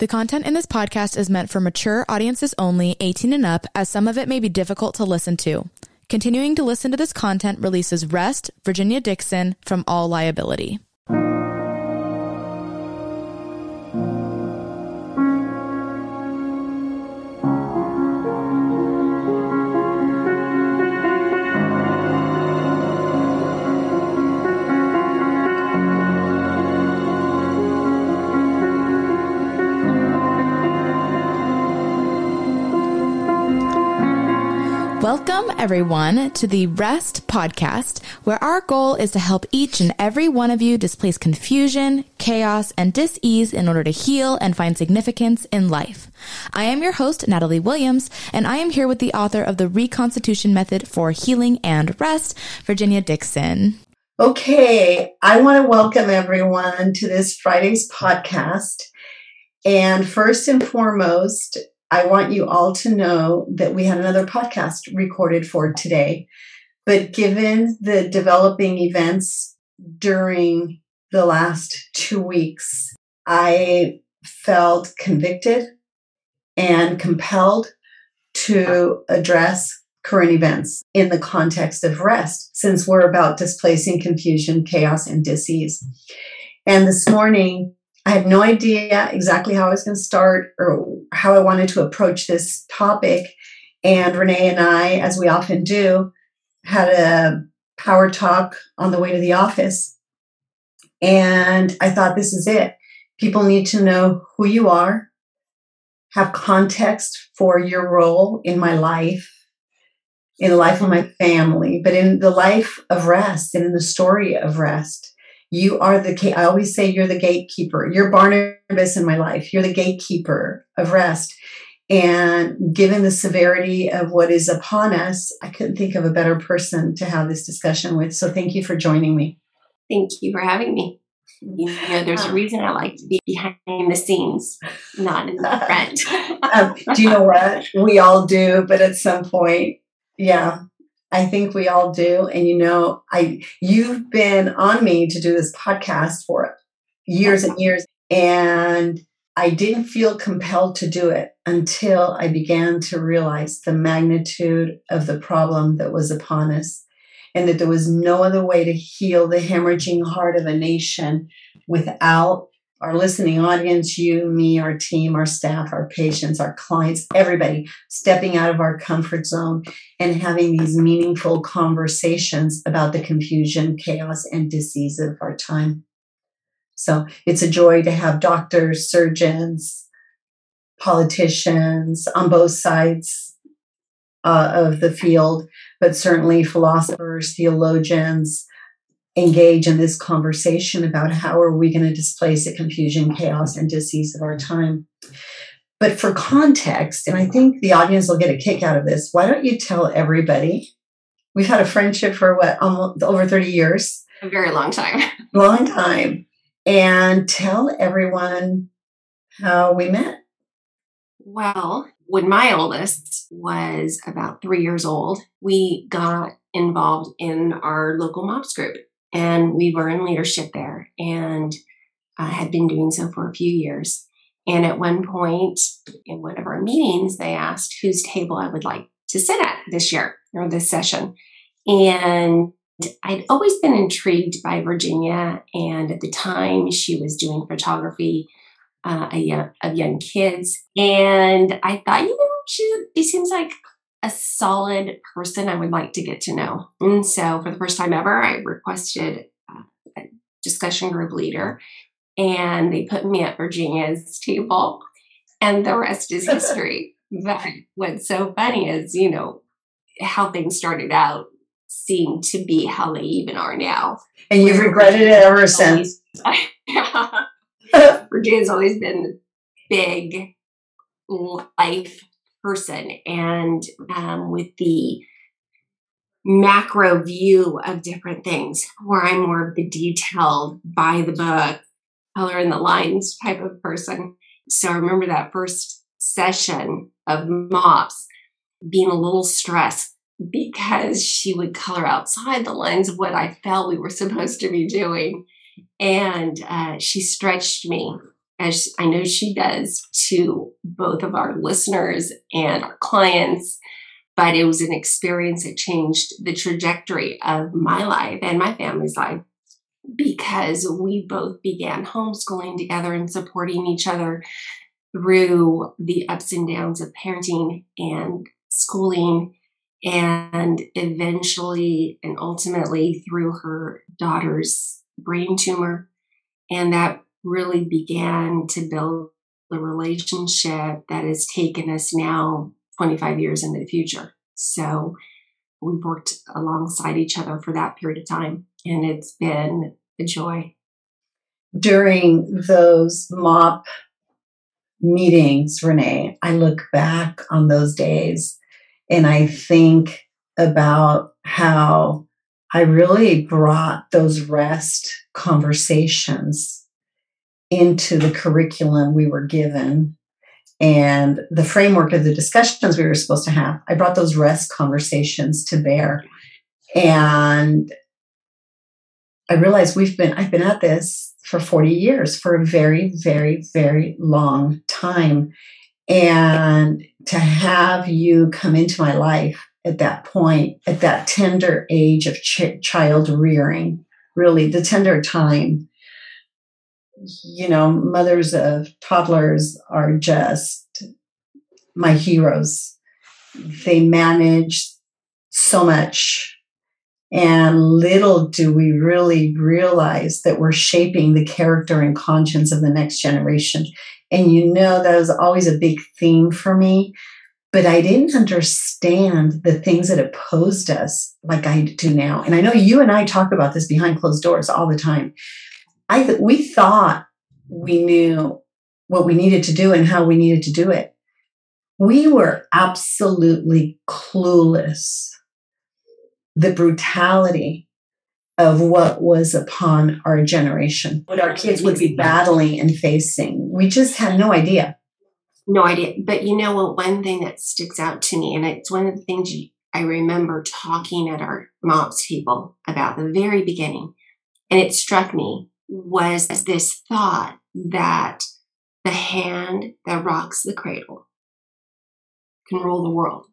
The content in this podcast is meant for mature audiences only, 18 and up, as some of it may be difficult to listen to. Continuing to listen to this content releases Rest, Virginia Dixon, from all liability. Everyone, to the Rest Podcast, where our goal is to help each and every one of you displace confusion, chaos, and dis-ease in order to heal and find significance in life. I am your host, Natalie Williams, and I am here with the author of the Reconstitution Method for Healing and Rest, Virginia Dixon. Okay, I want to welcome everyone to this Friday's podcast. And first and foremost, I want you all to know that we had another podcast recorded for today. But given the developing events during the last two weeks, I felt convicted and compelled to address current events in the context of rest, since we're about displacing confusion, chaos, and disease. And this morning, I had no idea exactly how I was going to start or how I wanted to approach this topic. And Renee and I, as we often do, had a power talk on the way to the office. And I thought, this is it. People need to know who you are, have context for your role in my life, in the life of my family, but in the life of rest and in the story of rest. You are the, I always say you're the gatekeeper. You're Barnabas in my life. You're the gatekeeper of rest. And given the severity of what is upon us, I couldn't think of a better person to have this discussion with. So thank you for joining me. Thank you for having me. You know, there's a reason I like to be behind the scenes, not in the front. um, do you know what? We all do, but at some point, yeah, I think we all do. And you know, I you've been on me to do this podcast for years and years. And I didn't feel compelled to do it until I began to realize the magnitude of the problem that was upon us and that there was no other way to heal the hemorrhaging heart of a nation without our listening audience, you, me, our team, our staff, our patients, our clients, everybody stepping out of our comfort zone and having these meaningful conversations about the confusion, chaos, and disease of our time. So it's a joy to have doctors, surgeons, politicians on both sides uh, of the field, but certainly philosophers, theologians, engage in this conversation about how are we going to displace the confusion, chaos, and disease of our time. But for context, and I think the audience will get a kick out of this, why don't you tell everybody? We've had a friendship for what, almost over 30 years? A very long time. long time. And tell everyone how we met. Well, when my oldest was about three years old, we got involved in our local MOPS group and we were in leadership there and uh, had been doing so for a few years. And at one point in one of our meetings, they asked whose table I would like to sit at this year or this session. And I'd always been intrigued by Virginia. And at the time, she was doing photography uh, young, of young kids. And I thought, you know, she, she seems like a solid person I would like to get to know. And so for the first time ever, I requested uh, a discussion group leader and they put me at Virginia's table and the rest is history. but what's so funny is, you know, how things started out seem to be how they even are now. And you've regretted it ever since. Virginia's always been big life person and um, with the macro view of different things, where I'm more of the detailed, by the book, color in the lines type of person. So I remember that first session of MOPS being a little stressed because she would color outside the lines of what I felt we were supposed to be doing. And uh, she stretched me as I know she does, to both of our listeners and our clients. But it was an experience that changed the trajectory of my life and my family's life because we both began homeschooling together and supporting each other through the ups and downs of parenting and schooling and eventually and ultimately through her daughter's brain tumor and that really began to build the relationship that has taken us now 25 years into the future. So we've worked alongside each other for that period of time and it's been a joy. During those mop meetings, Renee, I look back on those days and I think about how I really brought those rest conversations into the curriculum we were given and the framework of the discussions we were supposed to have. I brought those rest conversations to bear. And I realized we've been, I've been at this for 40 years, for a very, very, very long time. And to have you come into my life at that point, at that tender age of ch- child rearing, really the tender time, you know, mothers of toddlers are just my heroes. They manage so much and little do we really realize that we're shaping the character and conscience of the next generation. And you know, that was always a big theme for me. But I didn't understand the things that opposed us like I do now. And I know you and I talk about this behind closed doors all the time. I th- we thought we knew what we needed to do and how we needed to do it. We were absolutely clueless the brutality of what was upon our generation, what our kids would be battling and facing. We just had no idea. No idea. But you know what? One thing that sticks out to me, and it's one of the things you, I remember talking at our MOPS table about the very beginning, and it struck me was this thought that the hand that rocks the cradle can rule the world,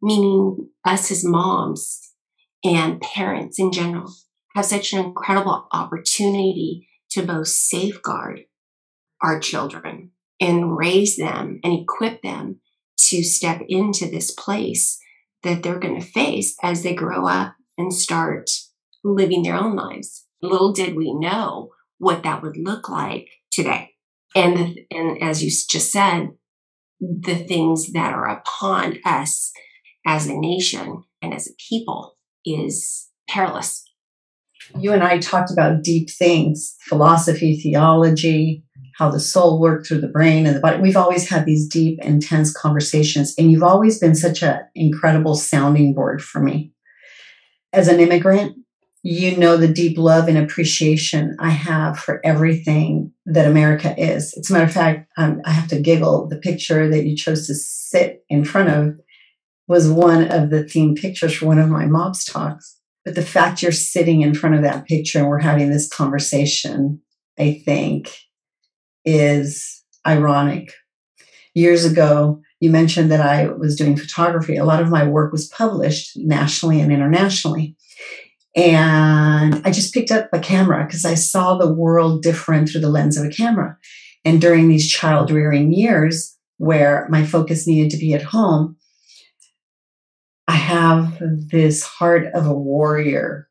meaning us as moms and parents in general have such an incredible opportunity to both safeguard our children and raise them and equip them to step into this place that they're going to face as they grow up and start living their own lives. Little did we know what that would look like today. And, and as you just said, the things that are upon us as a nation and as a people is perilous. You and I talked about deep things philosophy, theology, how the soul worked through the brain and the body. We've always had these deep, intense conversations, and you've always been such an incredible sounding board for me. As an immigrant, you know the deep love and appreciation I have for everything that America is. As a matter of fact, um, I have to giggle. The picture that you chose to sit in front of was one of the theme pictures for one of my MOPS talks. But the fact you're sitting in front of that picture and we're having this conversation, I think, is ironic. Years ago, you mentioned that I was doing photography. A lot of my work was published nationally and internationally. And I just picked up a camera because I saw the world different through the lens of a camera. And during these child rearing years, where my focus needed to be at home, I have this heart of a warrior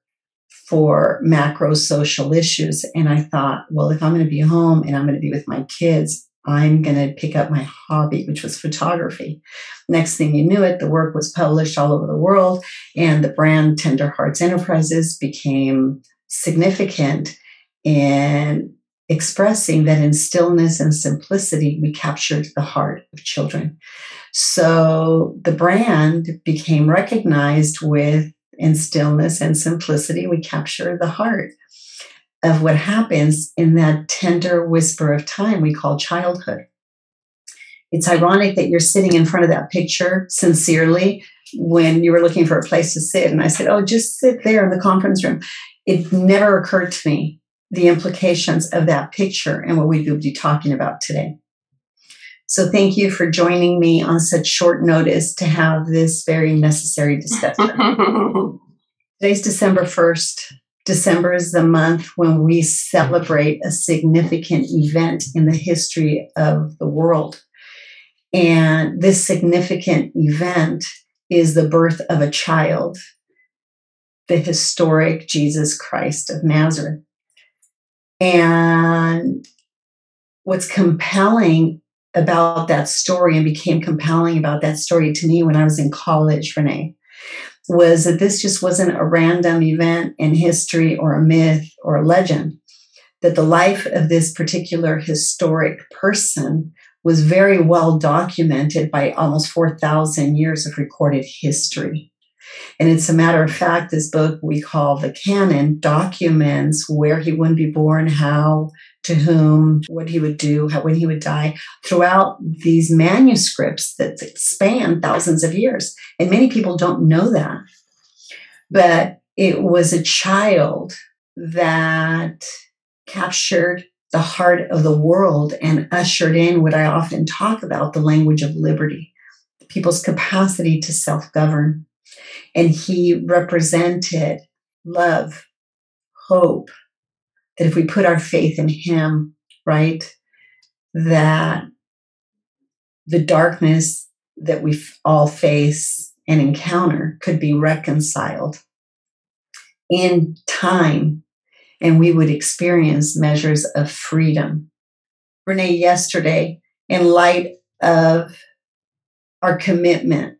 for macro social issues. And I thought, well, if I'm going to be home and I'm going to be with my kids, I'm going to pick up my hobby, which was photography. Next thing you knew it, the work was published all over the world, and the brand Tender Hearts Enterprises became significant in expressing that in stillness and simplicity, we captured the heart of children. So the brand became recognized with in stillness and simplicity, we capture the heart of what happens in that tender whisper of time we call childhood. It's ironic that you're sitting in front of that picture sincerely when you were looking for a place to sit. And I said, Oh, just sit there in the conference room. It never occurred to me the implications of that picture and what we will be talking about today. So thank you for joining me on such short notice to have this very necessary discussion. Today's December 1st. December is the month when we celebrate a significant event in the history of the world. And this significant event is the birth of a child, the historic Jesus Christ of Nazareth. And what's compelling about that story and became compelling about that story to me when I was in college, Renee, was that this just wasn't a random event in history or a myth or a legend, that the life of this particular historic person was very well documented by almost 4,000 years of recorded history. And it's a matter of fact, this book we call the canon documents where he wouldn't be born, how, to whom, what he would do, how, when he would die, throughout these manuscripts that span thousands of years. And many people don't know that. But it was a child that captured the heart of the world and ushered in what I often talk about the language of liberty, people's capacity to self govern. And he represented love, hope, that if we put our faith in him, right, that the darkness that we all face and encounter could be reconciled in time and we would experience measures of freedom. Renee, yesterday, in light of our commitment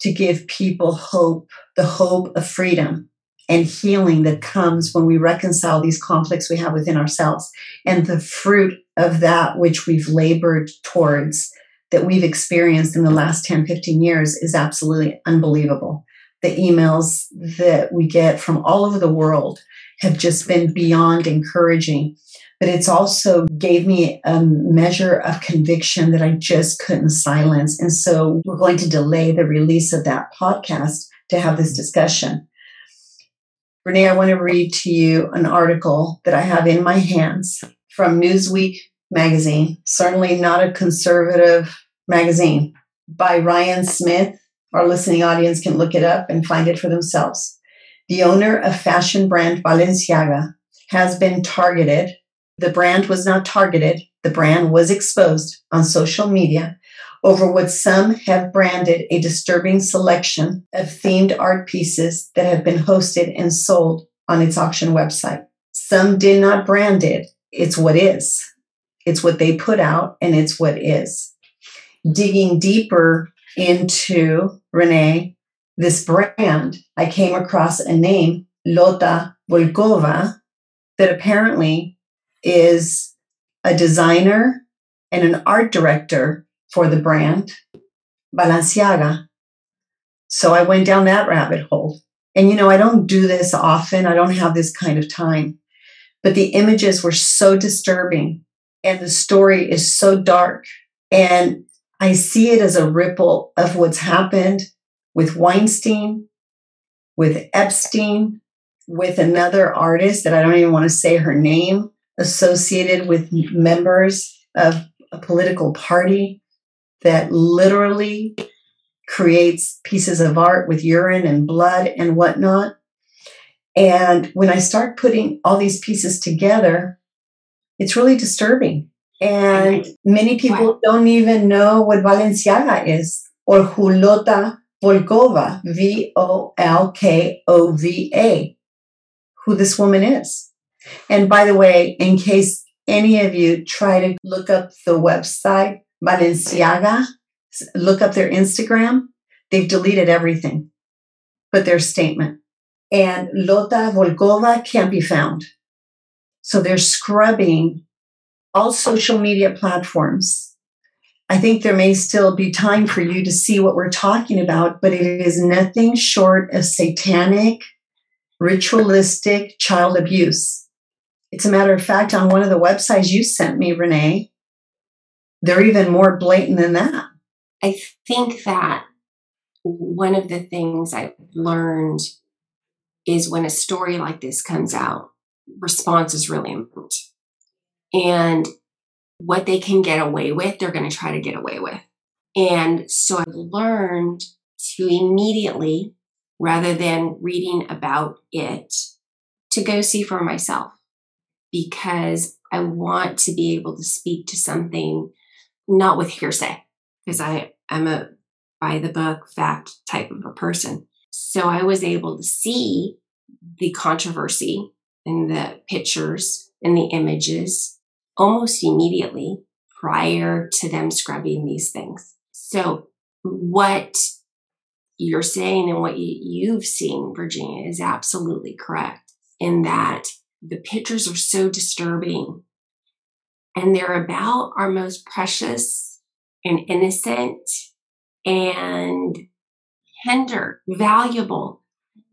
to give people hope, the hope of freedom and healing that comes when we reconcile these conflicts we have within ourselves, and the fruit of that which we've labored towards that we've experienced in the last 10, 15 years is absolutely unbelievable. The emails that we get from all over the world have just been beyond encouraging. But it's also gave me a measure of conviction that I just couldn't silence. And so we're going to delay the release of that podcast to have this discussion. Renee, I want to read to you an article that I have in my hands from Newsweek magazine, certainly not a conservative magazine, by Ryan Smith. Our listening audience can look it up and find it for themselves. The owner of fashion brand Balenciaga has been targeted. The brand was not targeted, the brand was exposed on social media over what some have branded a disturbing selection of themed art pieces that have been hosted and sold on its auction website. Some did not brand it. It's what is. It's what they put out and it's what is. Digging deeper into Renee, this brand, I came across a name, Lotta Volkova, that apparently is a designer and an art director for the brand, Balenciaga. So I went down that rabbit hole. And you know, I don't do this often, I don't have this kind of time. But the images were so disturbing and the story is so dark. And I see it as a ripple of what's happened with Weinstein, with Epstein, with another artist that I don't even want to say her name, associated with members of a political party that literally creates pieces of art with urine and blood and whatnot. And when I start putting all these pieces together, it's really disturbing. And many people wow. don't even know what Balenciaga is or Hulota Volkova, V O L K O V A, who this woman is. And by the way, in case any of you try to look up the website Balenciaga, look up their Instagram, they've deleted everything but their statement. And Lotta Volkova can't be found. So they're scrubbing all social media platforms I think there may still be time for you to see what we're talking about, but it is nothing short of satanic, ritualistic child abuse. It's a matter of fact, on one of the websites you sent me, Renee, they're even more blatant than that. I think that one of the things I've learned is when a story like this comes out, response is really important. And what they can get away with, they're going to try to get away with. And so I've learned to immediately, rather than reading about it, to go see for myself because I want to be able to speak to something not with hearsay because I am a by the book fact type of a person. So I was able to see the controversy in the pictures and the images almost immediately prior to them scrubbing these things. So what you're saying and what you've seen, Virginia, is absolutely correct in that the pictures are so disturbing and they're about our most precious and innocent and tender, valuable.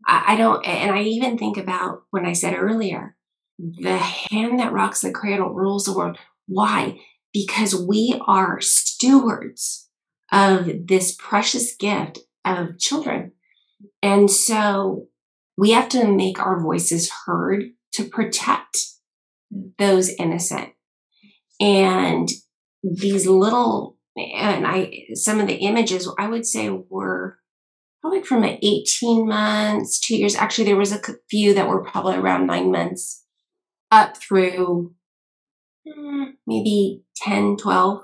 I, I don't, and I even think about when I said earlier, the hand that rocks the cradle rules the world. Why? Because we are stewards of this precious gift of children. And so we have to make our voices heard to protect those innocent. And these little, and I, some of the images I would say were probably from 18 months, two years. Actually, there was a few that were probably around nine months up through hmm, maybe 10, 12.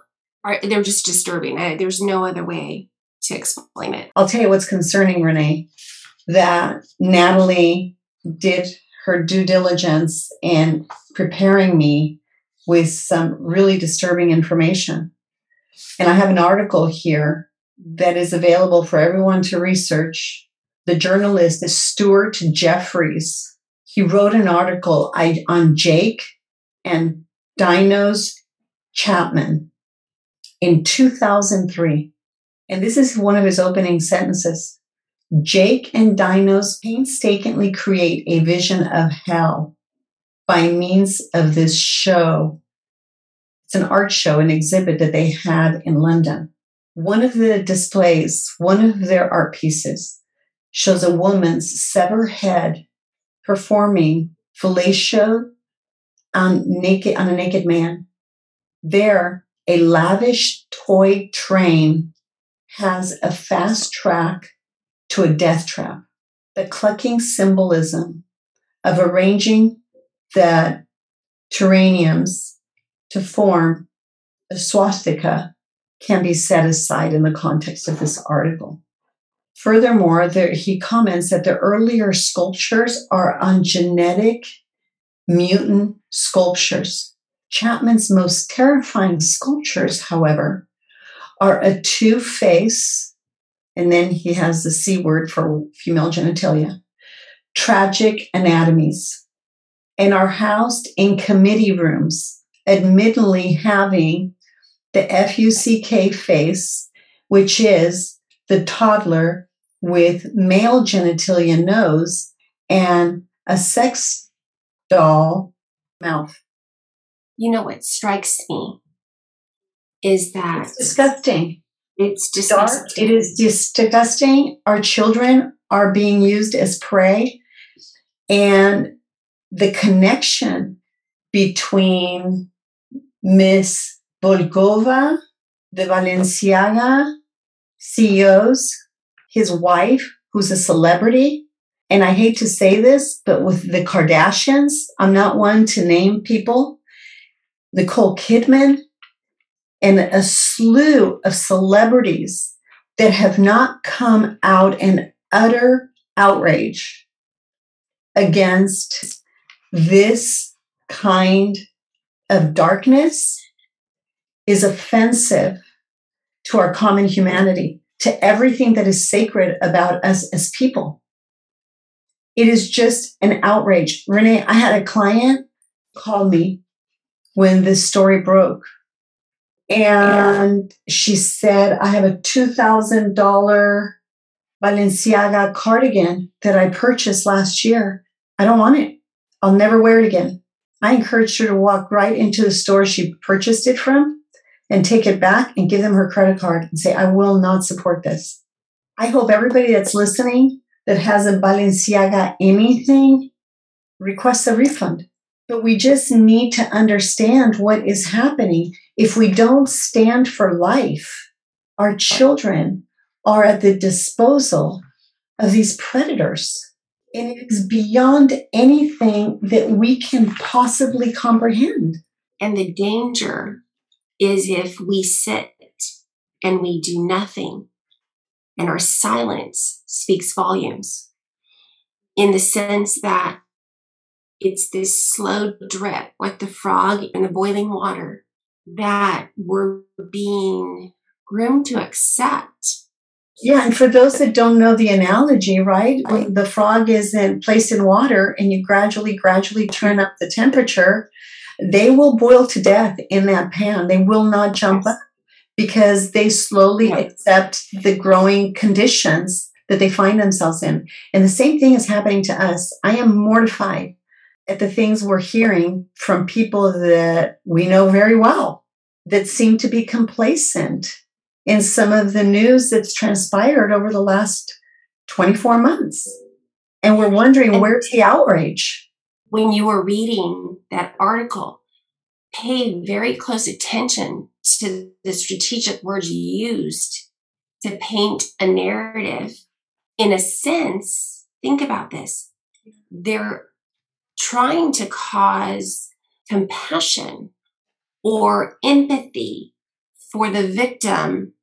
They're just disturbing. There's no other way to explain it. I'll tell you what's concerning, Renee, that Natalie did her due diligence in preparing me with some really disturbing information. And I have an article here that is available for everyone to research. The journalist is Stuart Jeffries. He wrote an article on Jake and Dinos Chapman in 2003. And this is one of his opening sentences. Jake and Dinos painstakingly create a vision of hell by means of this show. It's an art show, an exhibit that they had in London. One of the displays, one of their art pieces, shows a woman's severed head performing fellatio on naked on a naked man. There, a lavish toy train has a fast track to a death trap. The clucking symbolism of arranging the terraniums to form a swastika can be set aside in the context of this article. Furthermore, there, he comments that the earlier sculptures are on genetic mutant sculptures. Chapman's most terrifying sculptures, however, are a two face, and then he has the C word for female genitalia, tragic anatomies, and are housed in committee rooms, admittedly having the FUCK face, which is the toddler with male genitalia nose and a sex doll mouth. You know what strikes me is that it's disgusting. It's disgusting. It is disgusting. Our children are being used as prey. And the connection between Miss Volkova, the Balenciaga CEOs, his wife, who's a celebrity, and I hate to say this, but with the Kardashians, I'm not one to name people, Nicole Kidman, and a slew of celebrities that have not come out in utter outrage against this kind of darkness is offensive to our common humanity, to everything that is sacred about us as people. It is just an outrage. Renee, I had a client call me when this story broke. And she said, I have a $2,000 Balenciaga cardigan that I purchased last year. I don't want it. I'll never wear it again. I encouraged her to walk right into the store she purchased it from and take it back and give them her credit card and say, I will not support this. I hope everybody that's listening that has a Balenciaga anything requests a refund But we just need to understand what is happening. If we don't stand for life, our children are at the disposal of these predators. And it is beyond anything that we can possibly comprehend. And the danger is if we sit and we do nothing, and our silence speaks volumes in the sense that it's this slow drip, like the frog in the boiling water, that we're being groomed to accept. Yeah, and for those that don't know the analogy, right? When the frog is in, placed in water and you gradually, gradually turn up the temperature, they will boil to death in that pan. They will not jump up because they slowly accept the growing conditions that they find themselves in. And the same thing is happening to us. I am mortified at the things we're hearing from people that we know very well that seem to be complacent in some of the news that's transpired over the last 24 months. And we're wondering and where's the outrage? When you were reading that article, pay very close attention to the strategic words used to paint a narrative. In a sense, think about this. They're trying to cause compassion or empathy for the victim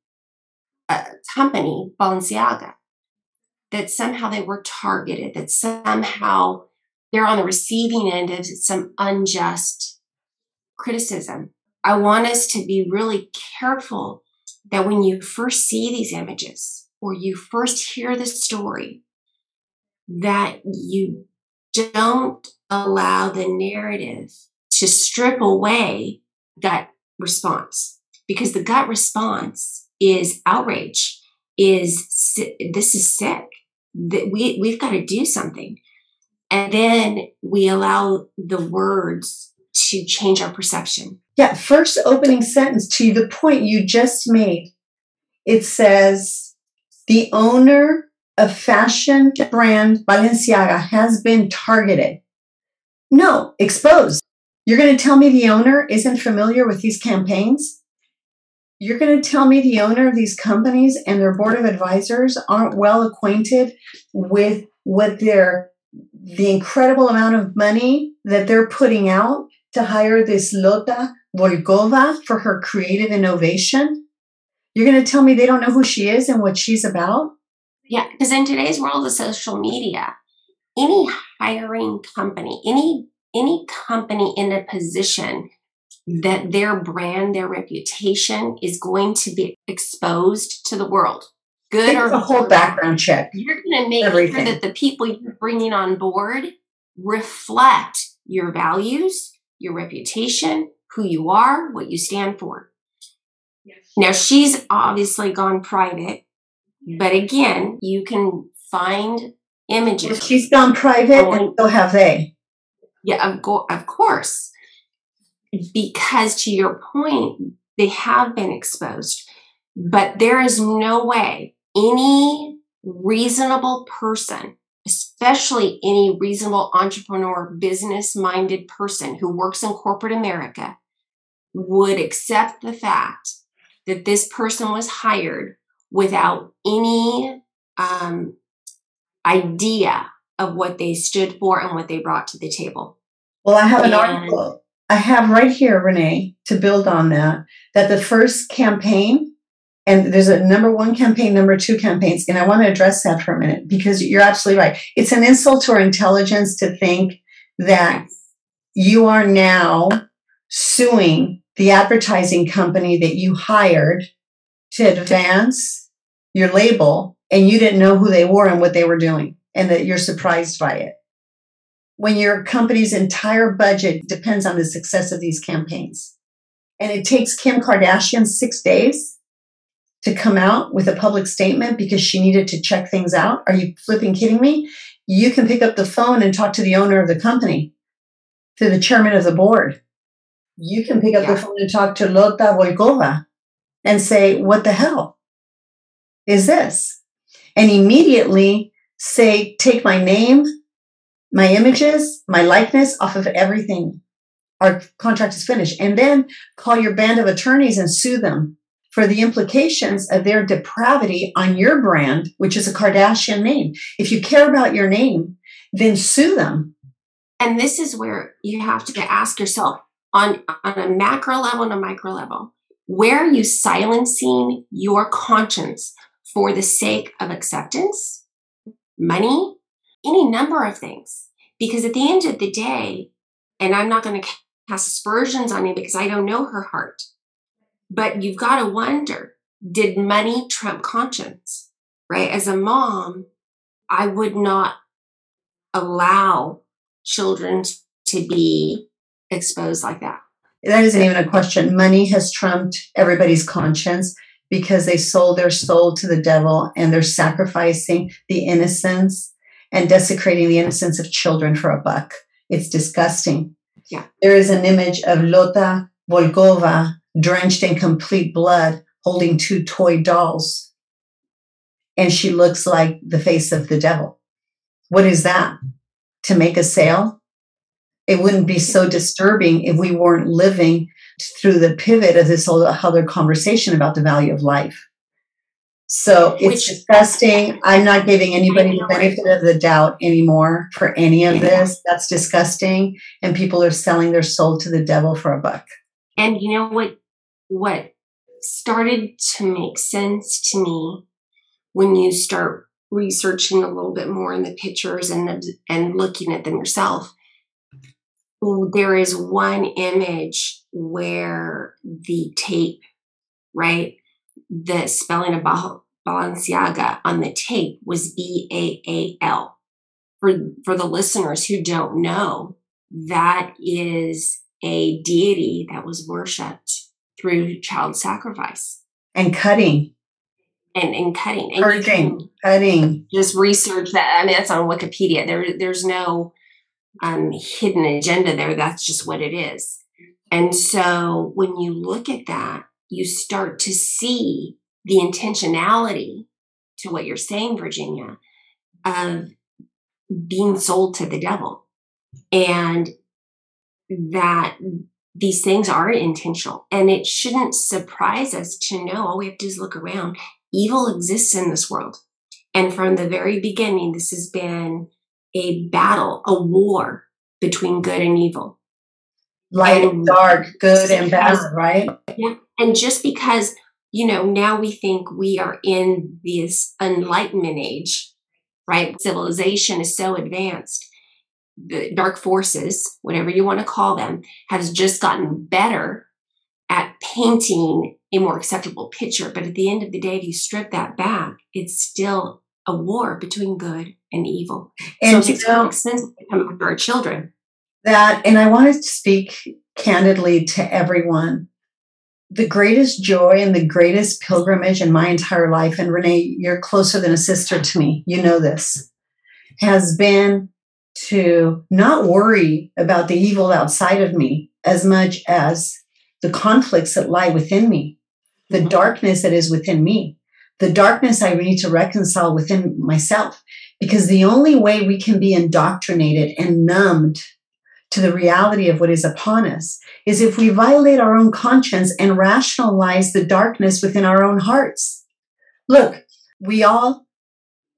uh, company, Balenciaga, that somehow they were targeted, that somehow they're on the receiving end of some unjust criticism. I want us to be really careful that when you first see these images or you first hear the story, that you don't allow the narrative to strip away gut response because the gut response is outrage is this is sick that we we've got to do something and then we allow the words to change our perception yeah first opening sentence to the point you just made it says the owner of fashion brand Balenciaga has been targeted no, exposed. You're going to tell me the owner isn't familiar with these campaigns? You're going to tell me the owner of these companies and their board of advisors aren't well acquainted with what their the incredible amount of money that they're putting out to hire this Lotta Volkova for her creative innovation? You're going to tell me they don't know who she is and what she's about? Yeah, because in today's world of social media, any hiring company, any any company in a position that their brand, their reputation is going to be exposed to the world. Good or a whole background check. You're going to make Everything. sure that the people you're bringing on board reflect your values, your reputation, who you are, what you stand for. Yes. Now she's obviously gone private, but again, you can find images. Well, she's gone private, and so have they. Yeah, of, go- of course. Because to your point, they have been exposed, but there is no way any reasonable person, especially any reasonable entrepreneur, business minded person who works in corporate America, would accept the fact that this person was hired without any um, idea of what they stood for and what they brought to the table. Well, I have an and, article I have right here, Renee, to build on that, that the first campaign, and there's a number one campaign, number two campaigns, and I want to address that for a minute because you're absolutely right. It's an insult to our intelligence to think that you are now suing the advertising company that you hired to advance your label and you didn't know who they were and what they were doing and that you're surprised by it. When your company's entire budget depends on the success of these campaigns. And it takes Kim Kardashian six days to come out with a public statement because she needed to check things out. Are you flipping kidding me? You can pick up the phone and talk to the owner of the company, to the chairman of the board. You can pick up yeah. the phone and talk to Lotta Volkova and say, What the hell is this? and immediately say, take my name, my images, my likeness off of everything. Our contract is finished. And then call your band of attorneys and sue them for the implications of their depravity on your brand, which is a Kardashian name. If you care about your name, then sue them. And this is where you have to ask yourself on, on a macro level and a micro level, where are you silencing your conscience for the sake of acceptance, money, any number of things? Because at the end of the day, and I'm not going to cast aspersions on you because I don't know her heart, but you've got to wonder did money trump conscience? Right? As a mom, I would not allow children to be exposed like that. That isn't even a question. Money has trumped everybody's conscience because they sold their soul to the devil and they're sacrificing the innocence and desecrating the innocence of children for a buck. It's disgusting. Yeah. There is an image of Lotta Volkova drenched in complete blood, holding two toy dolls. And she looks like the face of the devil. What is that? To make a sale? It wouldn't be so disturbing if we weren't living through the pivot of this whole other conversation about the value of life. So it's Which, disgusting. I'm not giving anybody the benefit of the doubt anymore for any of this. That's disgusting. And people are selling their soul to the devil for a buck. And you know what? what started to make sense to me when you start researching a little bit more in the pictures and and looking at them yourself there is one image where the tape right the spelling of Balenciaga on the tape was B A A L. For for the listeners who don't know, that is a deity that was worshipped through child sacrifice. And cutting. And, and cutting. And purging. cutting. just research that. I mean that's on wikipedia. There there's no um, hidden agenda there. That's just what it is. And so when you look at that you start to see the intentionality to what you're saying virginia of being sold to the devil. And that these things are intentional. And it shouldn't surprise us to know all we have to do is look around. Evil exists in this world. And from the very beginning this has been a battle a war between good and evil light and dark good and bad right yeah and just because you know now we think we are in this enlightenment age right civilization is so advanced the dark forces, whatever you want to call them, has just gotten better at painting a more acceptable picture. But at the end of the day, if you strip that back, it's still a war between good and evil. And so it makes know, sense to come after our children. That, and I wanted to speak candidly to everyone. The greatest joy and the greatest pilgrimage in my entire life, and Renee, you're closer than a sister to me, you know this, has been to not worry about the evil outside of me as much as the conflicts that lie within me, the mm-hmm. darkness that is within me, the darkness I need to reconcile within myself. Because the only way we can be indoctrinated and numbed to the reality of what is upon us is if we violate our own conscience and rationalize the darkness within our own hearts. Look, we all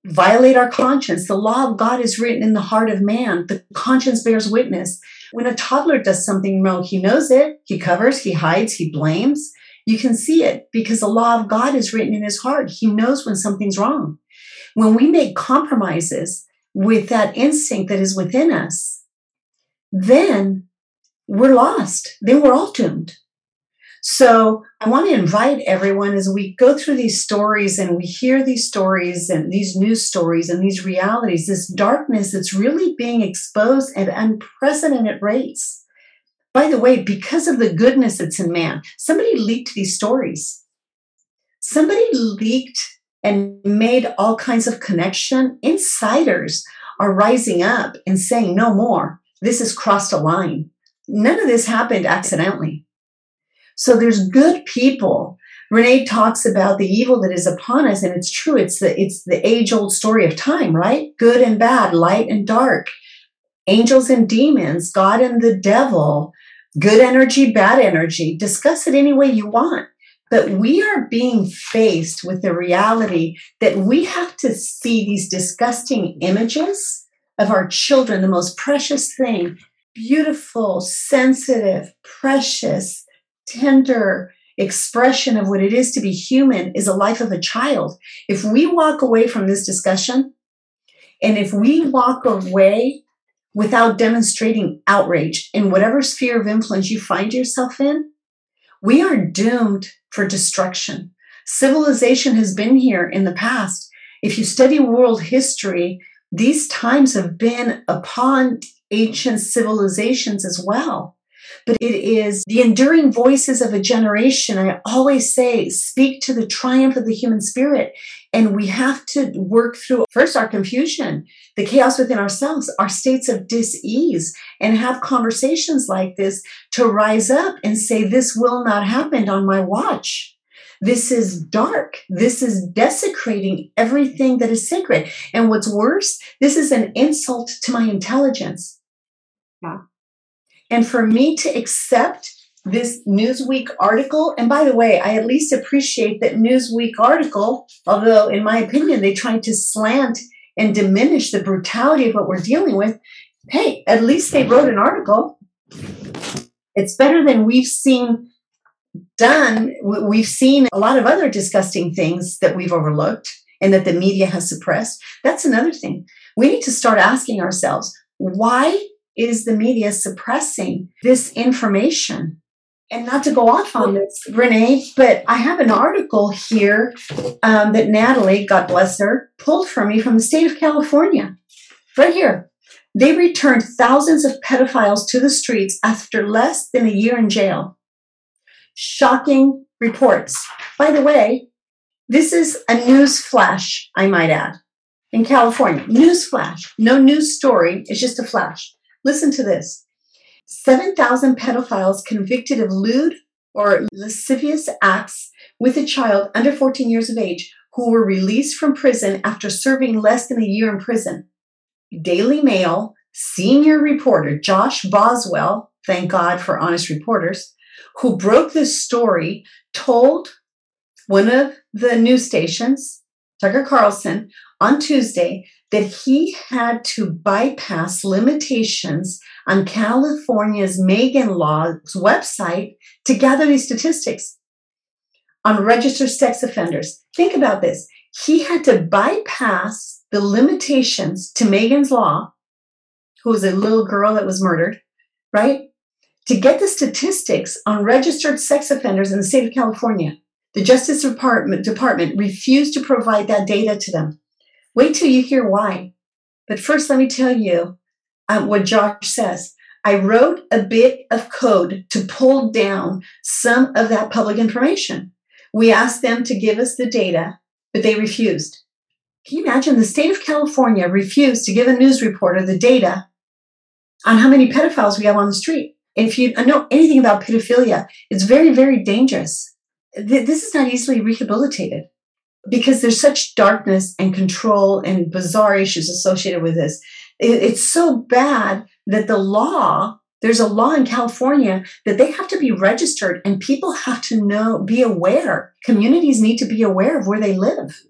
violate our conscience. The law of God is written in the heart of man. The conscience bears witness. When a toddler does something wrong, he knows it. He covers, he hides, he blames. You can see it because the law of God is written in his heart. He knows when something's wrong. When we make compromises with that instinct that is within us, then we're lost. Then we're all doomed. So I want to invite everyone as we go through these stories and we hear these stories and these news stories and these realities, this darkness that's really being exposed at unprecedented rates. By the way, because of the goodness that's in man, somebody leaked these stories. Somebody leaked and made all kinds of connection. Insiders are rising up and saying, no more. This has crossed a line. None of this happened accidentally. So there's good people. Renee talks about the evil that is upon us, and it's true. It's the it's the age old story of time, right? Good and bad, light and dark. angels and demons, God and the devil, good energy, bad energy. Discuss it any way you want. But we are being faced with the reality that we have to see these disgusting images of our children, the most precious thing, beautiful, sensitive, precious, tender expression of what it is to be human is a life of a child. If we walk away from this discussion, and if we walk away without demonstrating outrage in whatever sphere of influence you find yourself in, we are doomed for destruction. Civilization has been here in the past. If you study world history, these times have been upon ancient civilizations as well. But it is the enduring voices of a generation. I always say, speak to the triumph of the human spirit. And we have to work through first our confusion, the chaos within ourselves, our states of dis-ease, and have conversations like this to rise up and say, This will not happen on my watch. This is dark. This is desecrating everything that is sacred. And what's worse, this is an insult to my intelligence. Yeah. And for me to accept this Newsweek article, and by the way, I at least appreciate that Newsweek article, although in my opinion, they tried to slant and diminish the brutality of what we're dealing with. Hey, at least they wrote an article. It's better than we've seen done. We've seen a lot of other disgusting things that we've overlooked and that the media has suppressed. That's another thing. We need to start asking ourselves why is the media suppressing this information? And not to go off on this, Renee, but I have an article here um, that Natalie, God bless her, pulled for me from the state of California. Right here. They returned thousands of pedophiles to the streets after less than a year in jail. Shocking reports. By the way, this is a news flash, I might add, in California. News flash. No news story, it's just a flash. Listen to this 7,000 pedophiles convicted of lewd or lascivious acts with a child under 14 years of age who were released from prison after serving less than a year in prison. Daily Mail senior reporter Josh Boswell, thank God for honest reporters, who broke this story, told one of the news stations, Tucker Carlson, on Tuesday that he had to bypass limitations on California's Megan Law's website to gather these statistics on registered sex offenders. Think about this. He had to bypass the limitations to Megan's Law, who was a little girl that was murdered, right? To get the statistics on registered sex offenders in the state of California. The Justice Department, Department refused to provide that data to them. Wait till you hear why. But first, let me tell you um, what Josh says. I wrote a bit of code to pull down some of that public information. We asked them to give us the data, but they refused. Can you imagine the state of California refused to give a news reporter the data on how many pedophiles we have on the street? If you know anything about pedophilia, it's very, very dangerous. This is not easily rehabilitated because there's such darkness and control and bizarre issues associated with this. It's so bad that the law, there's a law in California that they have to be registered and people have to know, be aware. Communities need to be aware of where they live.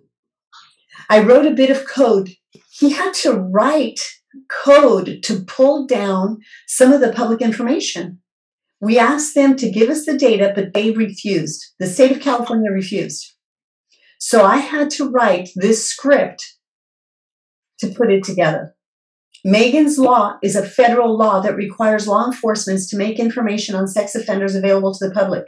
I wrote a bit of code. He had to write code to pull down some of the public information. We asked them to give us the data, but they refused. The state of California refused. So I had to write this script to put it together. Megan's Law is a federal law that requires law enforcement to make information on sex offenders available to the public.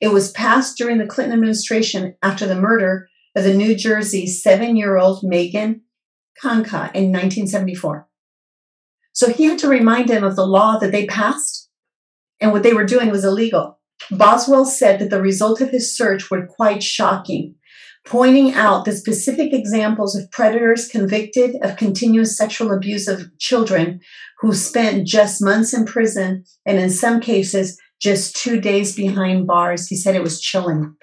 It was passed during the Clinton administration after the murder of the New Jersey seven year old Megan Kanka in 1974. So he had to remind him of the law that they passed and what they were doing was illegal. Boswell said that the result of his search were quite shocking pointing out the specific examples of predators convicted of continuous sexual abuse of children who spent just months in prison and in some cases just two days behind bars. He said it was chilling.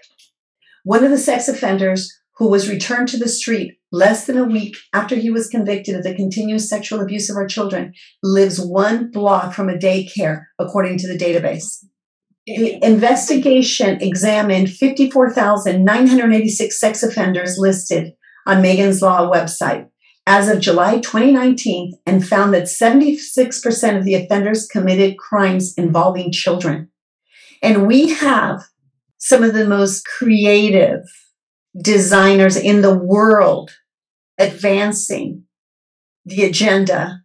One of the sex offenders who was returned to the street less than a week after he was convicted of the continuous sexual abuse of our children, lives one block from a daycare, according to the database. The investigation examined 54,986 sex offenders listed on Megan's Law website as of July 2019 and found that 76% of the offenders committed crimes involving children. And we have some of the most creative designers in the world advancing the agenda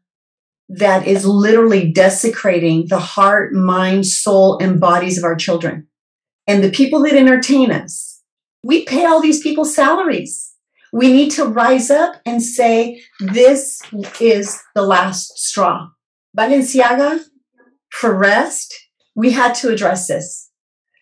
that is literally desecrating the heart, mind, soul, and bodies of our children. And the people that entertain us, we pay all these people salaries. We need to rise up and say, this is the last straw. Balenciaga, for rest, we had to address this.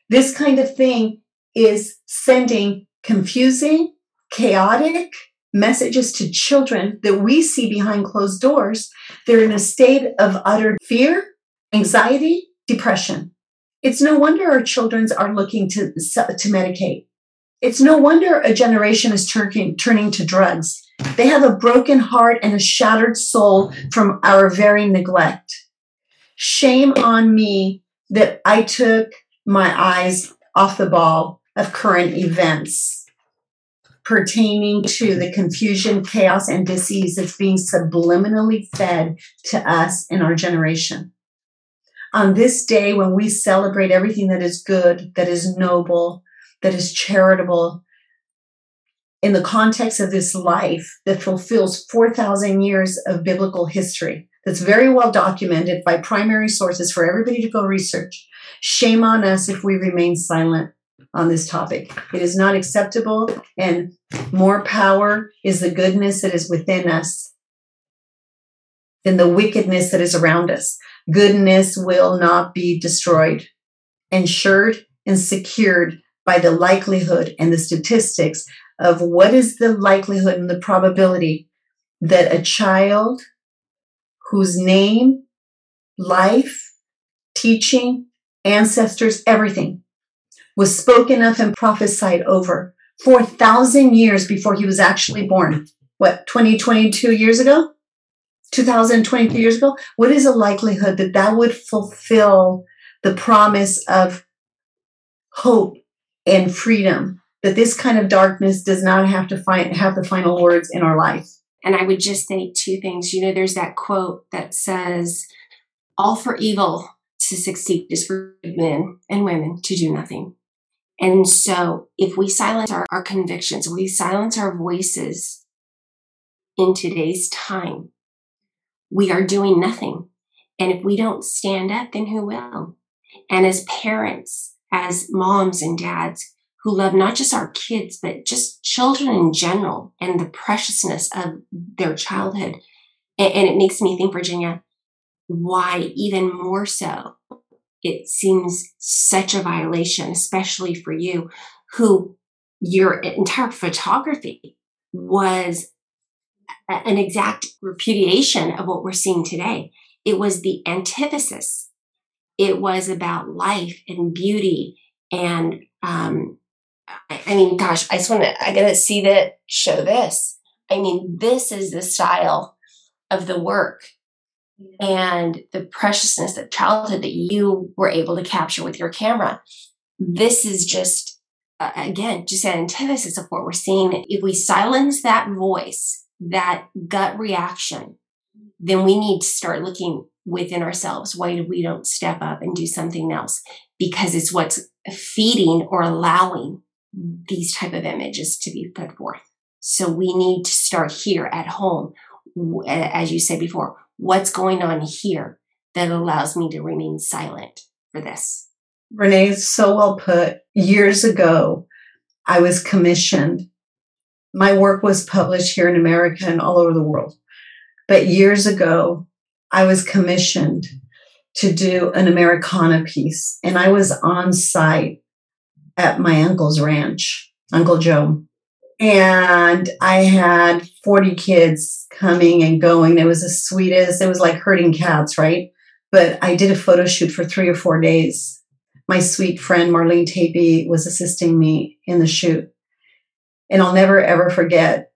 This kind of thing is sending confusing, chaotic messages to children that we see behind closed doors. They're in a state of utter fear, anxiety, depression. It's no wonder our children are looking to, to medicate. It's no wonder a generation is turning, turning to drugs. They have a broken heart and a shattered soul from our very neglect. Shame on me that I took my eyes off the ball of current events pertaining to the confusion, chaos, and disease that's being subliminally fed to us in our generation. On this day, when we celebrate everything that is good, that is noble, that is charitable, in the context of this life that fulfills 4,000 years of biblical history, that's very well documented by primary sources for everybody to go research. Shame on us if we remain silent on this topic. It is not acceptable, and more power is the goodness that is within us than the wickedness that is around us. Goodness will not be destroyed, ensured and secured by the likelihood and the statistics of what is the likelihood and the probability that a child whose name, life, teaching, ancestors, everything was spoken of and prophesied over 4,000 years before he was actually born. What, 20, 22 years ago? 2023 years ago? What is the likelihood that that would fulfill the promise of hope and freedom? That this kind of darkness does not have to find, have the final words in our life. And I would just say two things. You know, there's that quote that says, all for evil to succeed is for men and women to do nothing. And so if we silence our, our convictions, we silence our voices in today's time, we are doing nothing. And if we don't stand up, then who will? And as parents, as moms and dads who love not just our kids, but just children in general and the preciousness of their childhood. And, and it makes me think, Virginia, why even more so it seems such a violation, especially for you, who your entire photography was an exact repudiation of what we're seeing today. It was the antithesis. It was about life and beauty. And um, I mean, gosh, I just want to, I got to see that, show this. I mean, this is the style of the work and the preciousness of childhood that you were able to capture with your camera. This is just, again, just an antithesis of what we're seeing. If we silence that voice, that gut reaction, then we need to start looking within ourselves. Why do we don't step up and do something else? Because it's what's feeding or allowing these type of images to be put forth. So we need to start here at home. As you said before, what's going on here that allows me to remain silent for this? Renee, is so well put. Years ago, I was commissioned. My work was published here in America and all over the world. But years ago, I was commissioned to do an Americana piece, and I was on site at my uncle's ranch, Uncle Joe. And I had 40 kids coming and going. It was the sweetest. It was like herding cats, right? But I did a photo shoot for three or four days. My sweet friend Marlene Tapey was assisting me in the shoot. And I'll never ever forget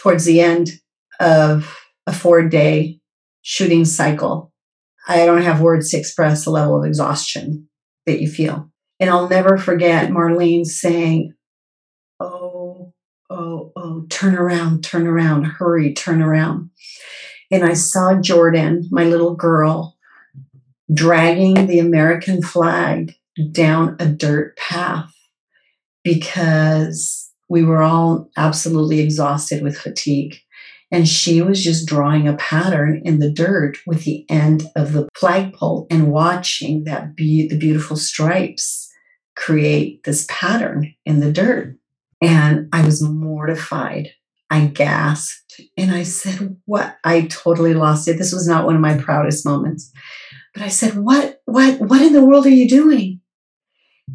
towards the end of a four day shooting cycle. I don't have words to express the level of exhaustion that you feel. And I'll never forget Marlene saying, turn around, turn around, hurry, turn around. And I saw Jordan, my little girl, dragging the American flag down a dirt path because we were all absolutely exhausted with fatigue. And she was just drawing a pattern in the dirt with the end of the flagpole and watching that be- the beautiful stripes create this pattern in the dirt. And I was mortified. I gasped and I said, What? I totally lost it. This was not one of my proudest moments. But I said, What, what, what in the world are you doing?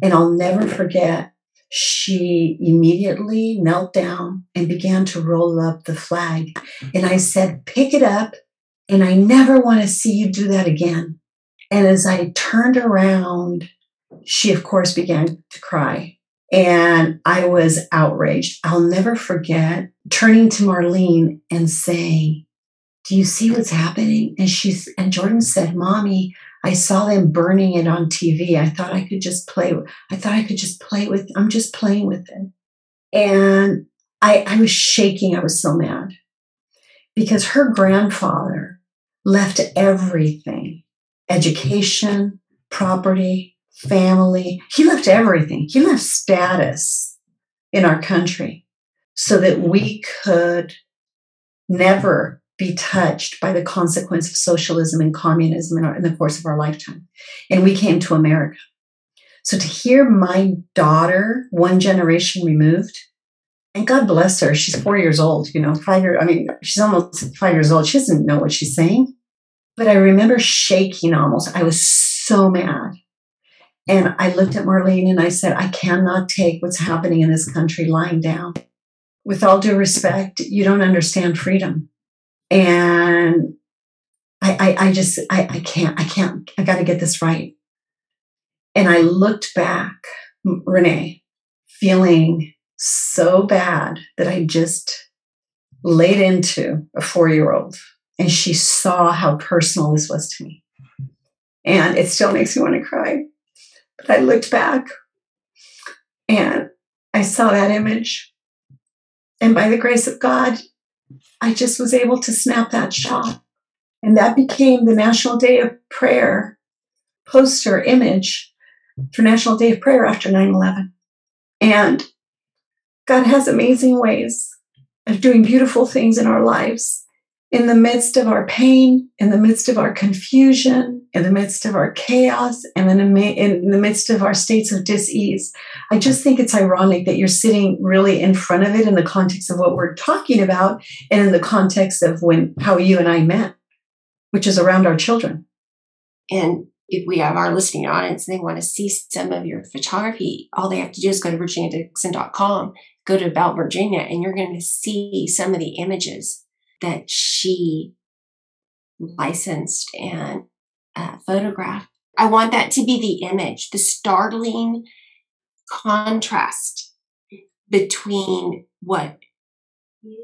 And I'll never forget she immediately knelt down and began to roll up the flag. And I said, Pick it up. And I never want to see you do that again. And as I turned around, she, of course, began to cry. And I was outraged. I'll never forget turning to Marlene and saying, Do you see what's happening? And she's, and Jordan said, Mommy, I saw them burning it on TV. I thought I could just play. I thought I could just play with. I'm just playing with it, and I, I was shaking. I was so mad because her grandfather left everything: education, property, family. He left everything. He left status in our country so that we could never be touched by the consequence of socialism and communism in, our, in, the course of our lifetime. And we came to America. So to hear my daughter, one generation removed, and God bless her, she's four years old, you know, five years, I mean, she's almost five years old. She doesn't know what she's saying. But I remember shaking almost. I was so mad. And I looked at Marlene and I said, I cannot take what's happening in this country lying down. With all due respect, you don't understand freedom and I, I, I just, I, I can't, I can't, I got to get this right. And I looked back, Renee, feeling so bad that I just laid into a four year old. And she saw how personal this was to me. And it still makes me want to cry. But I looked back and I saw that image. And by the grace of God, I just was able to snap that shot. And that became the National Day of Prayer poster image for National Day of Prayer after 9 11. And God has amazing ways of doing beautiful things in our lives in the midst of our pain, in the midst of our confusion, in the midst of our chaos, and in the midst of our states of dis-ease. I just think it's ironic that you're sitting really in front of it in the context of what we're talking about and in the context of when how you and I met, which is around our children. And if we have our listening audience and they want to see some of your photography, all they have to do is go to virginiadixon.com, go to About Virginia, and you're going to see some of the images that she licensed and uh, photographed. I want that to be the image, the startling contrast between what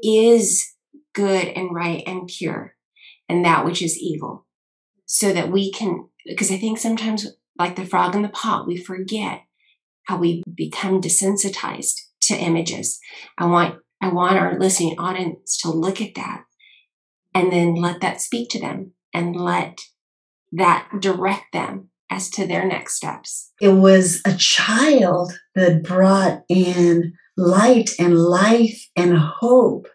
is good and right and pure and that which is evil. So that we can, because I think sometimes, like the frog in the pot, we forget how we become desensitized to images. I want I want our listening audience to look at that and then let that speak to them and let that direct them as to their next steps. It was a child that brought in light and life and hope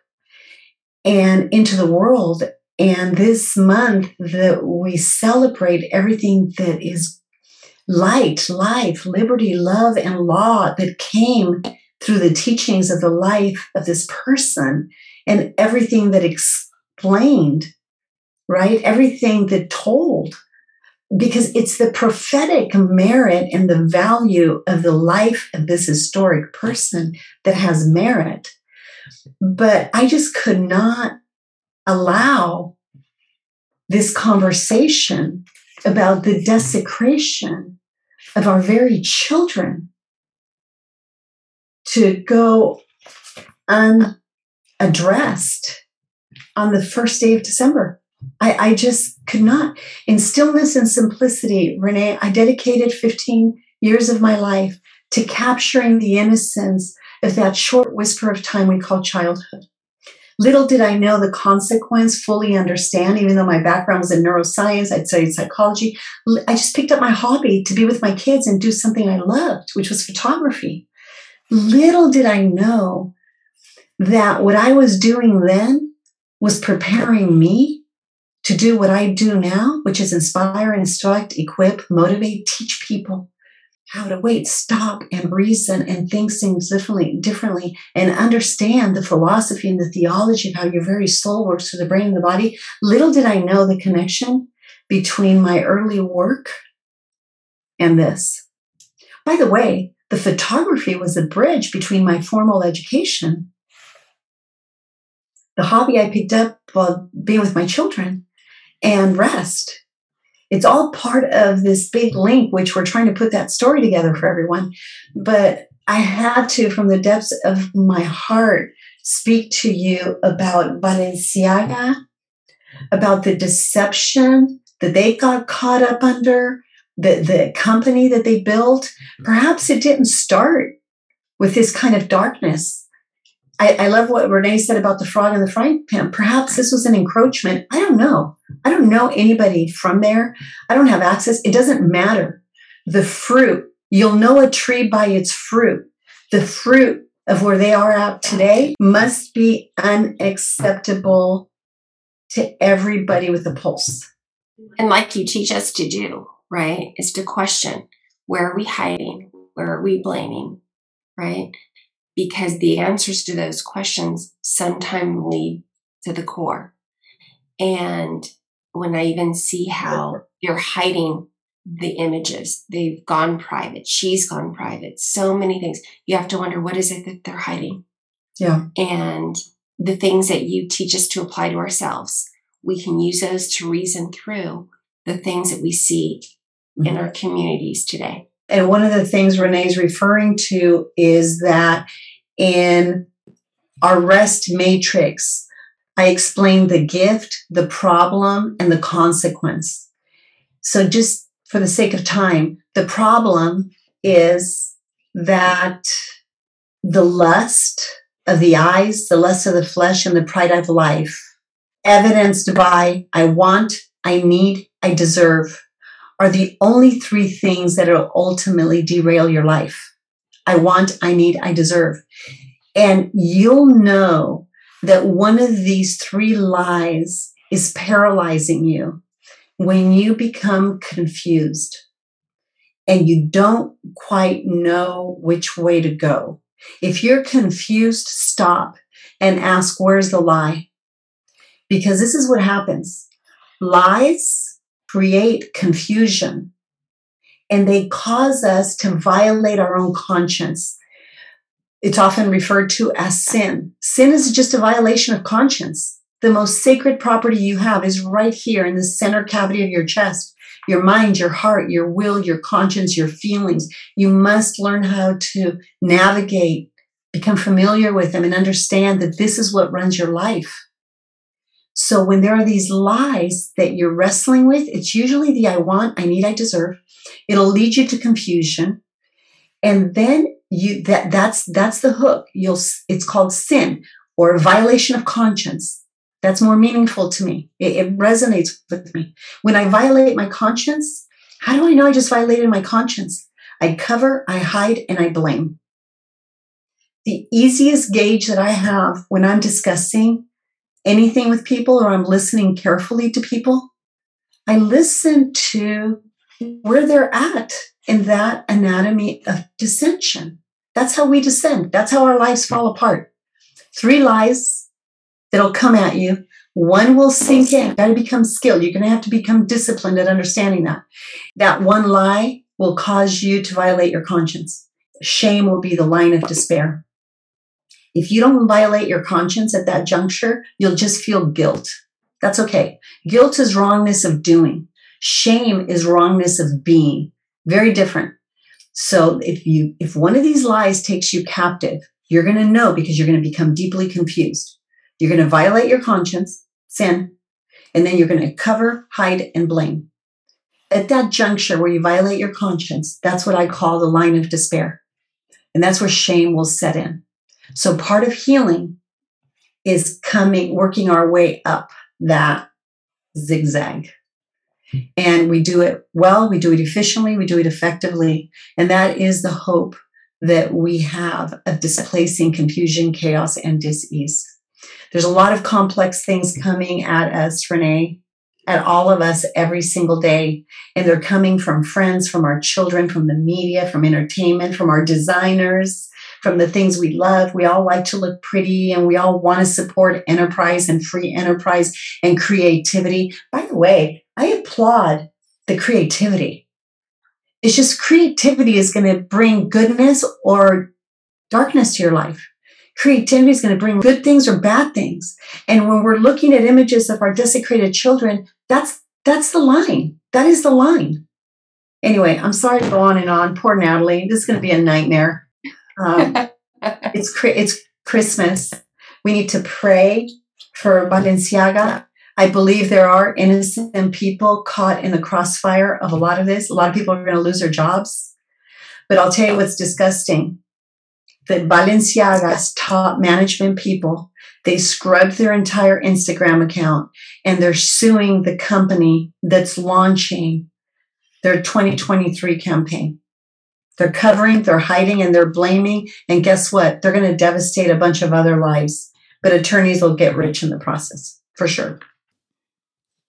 and into the world. And this month that we celebrate everything that is light, life, liberty, love, and law that came through the teachings of the life of this person and everything that explained, right? Everything that told, because it's the prophetic merit and the value of the life of this historic person that has merit. But I just could not allow this conversation about the desecration of our very children to go unaddressed on the first day of December. I, I just could not. In stillness and simplicity, Renee, I dedicated 15 years of my life to capturing the innocence of that short whisper of time we call childhood. Little did I know the consequence, fully understand, even though my background was in neuroscience, I'd studied psychology. I just picked up my hobby to be with my kids and do something I loved, which was photography. Little did I know that what I was doing then was preparing me to do what I do now, which is inspire, instruct, equip, motivate, teach people how to wait, stop, and reason and think things differently, differently, and understand the philosophy and the theology of how your very soul works through the brain and the body. Little did I know the connection between my early work and this. By the way, the photography was a bridge between my formal education, the hobby I picked up while being with my children, and rest it's all part of this big link, which we're trying to put that story together for everyone. But I had to, from the depths of my heart, speak to you about Balenciaga, about the deception that they got caught up under, the, the company that they built. Perhaps it didn't start with this kind of darkness I, I, love what Renee said about the frog in the frying pan. Perhaps this was an encroachment. I don't know. I don't know anybody from there. I don't have access. It doesn't matter. The fruit, you'll know a tree by its fruit. The fruit of where they are at today must be unacceptable to everybody with a pulse. And like you teach us to do, right, is to question where are we hiding? Where are we blaming? Right? Because the answers to those questions sometimes lead to the core. And when I even see how you're hiding the images, they've gone private, she's gone private, so many things, you have to wonder what is it that they're hiding? Yeah. And the things that you teach us to apply to ourselves, we can use those to reason through the things that we see mm-hmm. in our communities today. And one of the things Renee's referring to is that in our rest matrix, I explained the gift, the problem, and the consequence. So, just for the sake of time, the problem is that the lust of the eyes, the lust of the flesh, and the pride of life, evidenced by I want, I need, I deserve, are the only three things that will ultimately derail your life. I want, I need, I deserve. And you'll know that one of these three lies is paralyzing you when you become confused and you don't quite know which way to go. If you're confused, stop and ask, where's the lie? Because this is what happens lies create confusion and they cause us to violate our own conscience. It's often referred to as sin. Sin is just a violation of conscience. The most sacred property you have is right here in the center cavity of your chest. Your mind, your heart, your will, your conscience, your feelings. You must learn how to navigate, become familiar with them, and understand that this is what runs your life. So when there are these lies that you're wrestling with, it's usually the I want, I need, I deserve. It'll lead you to confusion. And then you that that's that's the hook. You'll it's called sin or violation of conscience. That's more meaningful to me. It, it resonates with me. When I violate my conscience, how do I know I just violated my conscience? I cover, I hide, and I blame. The easiest gauge that I have when I'm discussing anything with people or I'm listening carefully to people, I listen to where they're at in that anatomy of dissension. That's how we descend. That's how our lives fall apart. Three lies that'll come at you. One will sink in. Got to become skilled. You're going to have to become disciplined at understanding that. That one lie will cause you to violate your conscience. Shame will be the line of despair. If you don't violate your conscience at that juncture, you'll just feel guilt. That's okay. Guilt is wrongness of doing. Shame is wrongness of being. Very different. So if you if one of these lies takes you captive, You're going to know because you're going to become deeply confused. You're going to violate your conscience, sin, and then you're going to cover, hide, and blame. At that juncture where you violate your conscience, that's what I call the line of despair. And that's where shame will set in. So part of healing is coming, working our way up that zigzag. And we do it well, we do it efficiently, we do it effectively. And that is the hope that we have of displacing confusion, chaos, and dis-ease. There's a lot of complex things coming at us, Renee, at all of us every single day. And they're coming from friends, from our children, from the media, from entertainment, from our designers, from the things we love. We all like to look pretty and we all want to support enterprise and free enterprise and creativity. By the way, I applaud the creativity. It's just creativity is going to bring goodness or darkness to your life. Creativity is going to bring good things or bad things. And when we're looking at images of our desecrated children, that's that's the line. That is the line. Anyway, I'm sorry to go on and on. Poor Natalie. This is going to be a nightmare. Um, it's it's Christmas. We need to pray for Balenciaga. I believe there are innocent people caught in the crossfire of a lot of this. A lot of people are going to lose their jobs. But I'll tell you what's disgusting. That Balenciaga's top management people, they scrubbed their entire Instagram account and they're suing the company that's launching their 2023 campaign. They're covering, they're hiding, and they're blaming. And guess what? They're going to devastate a bunch of other lives. But attorneys will get rich in the process, for sure.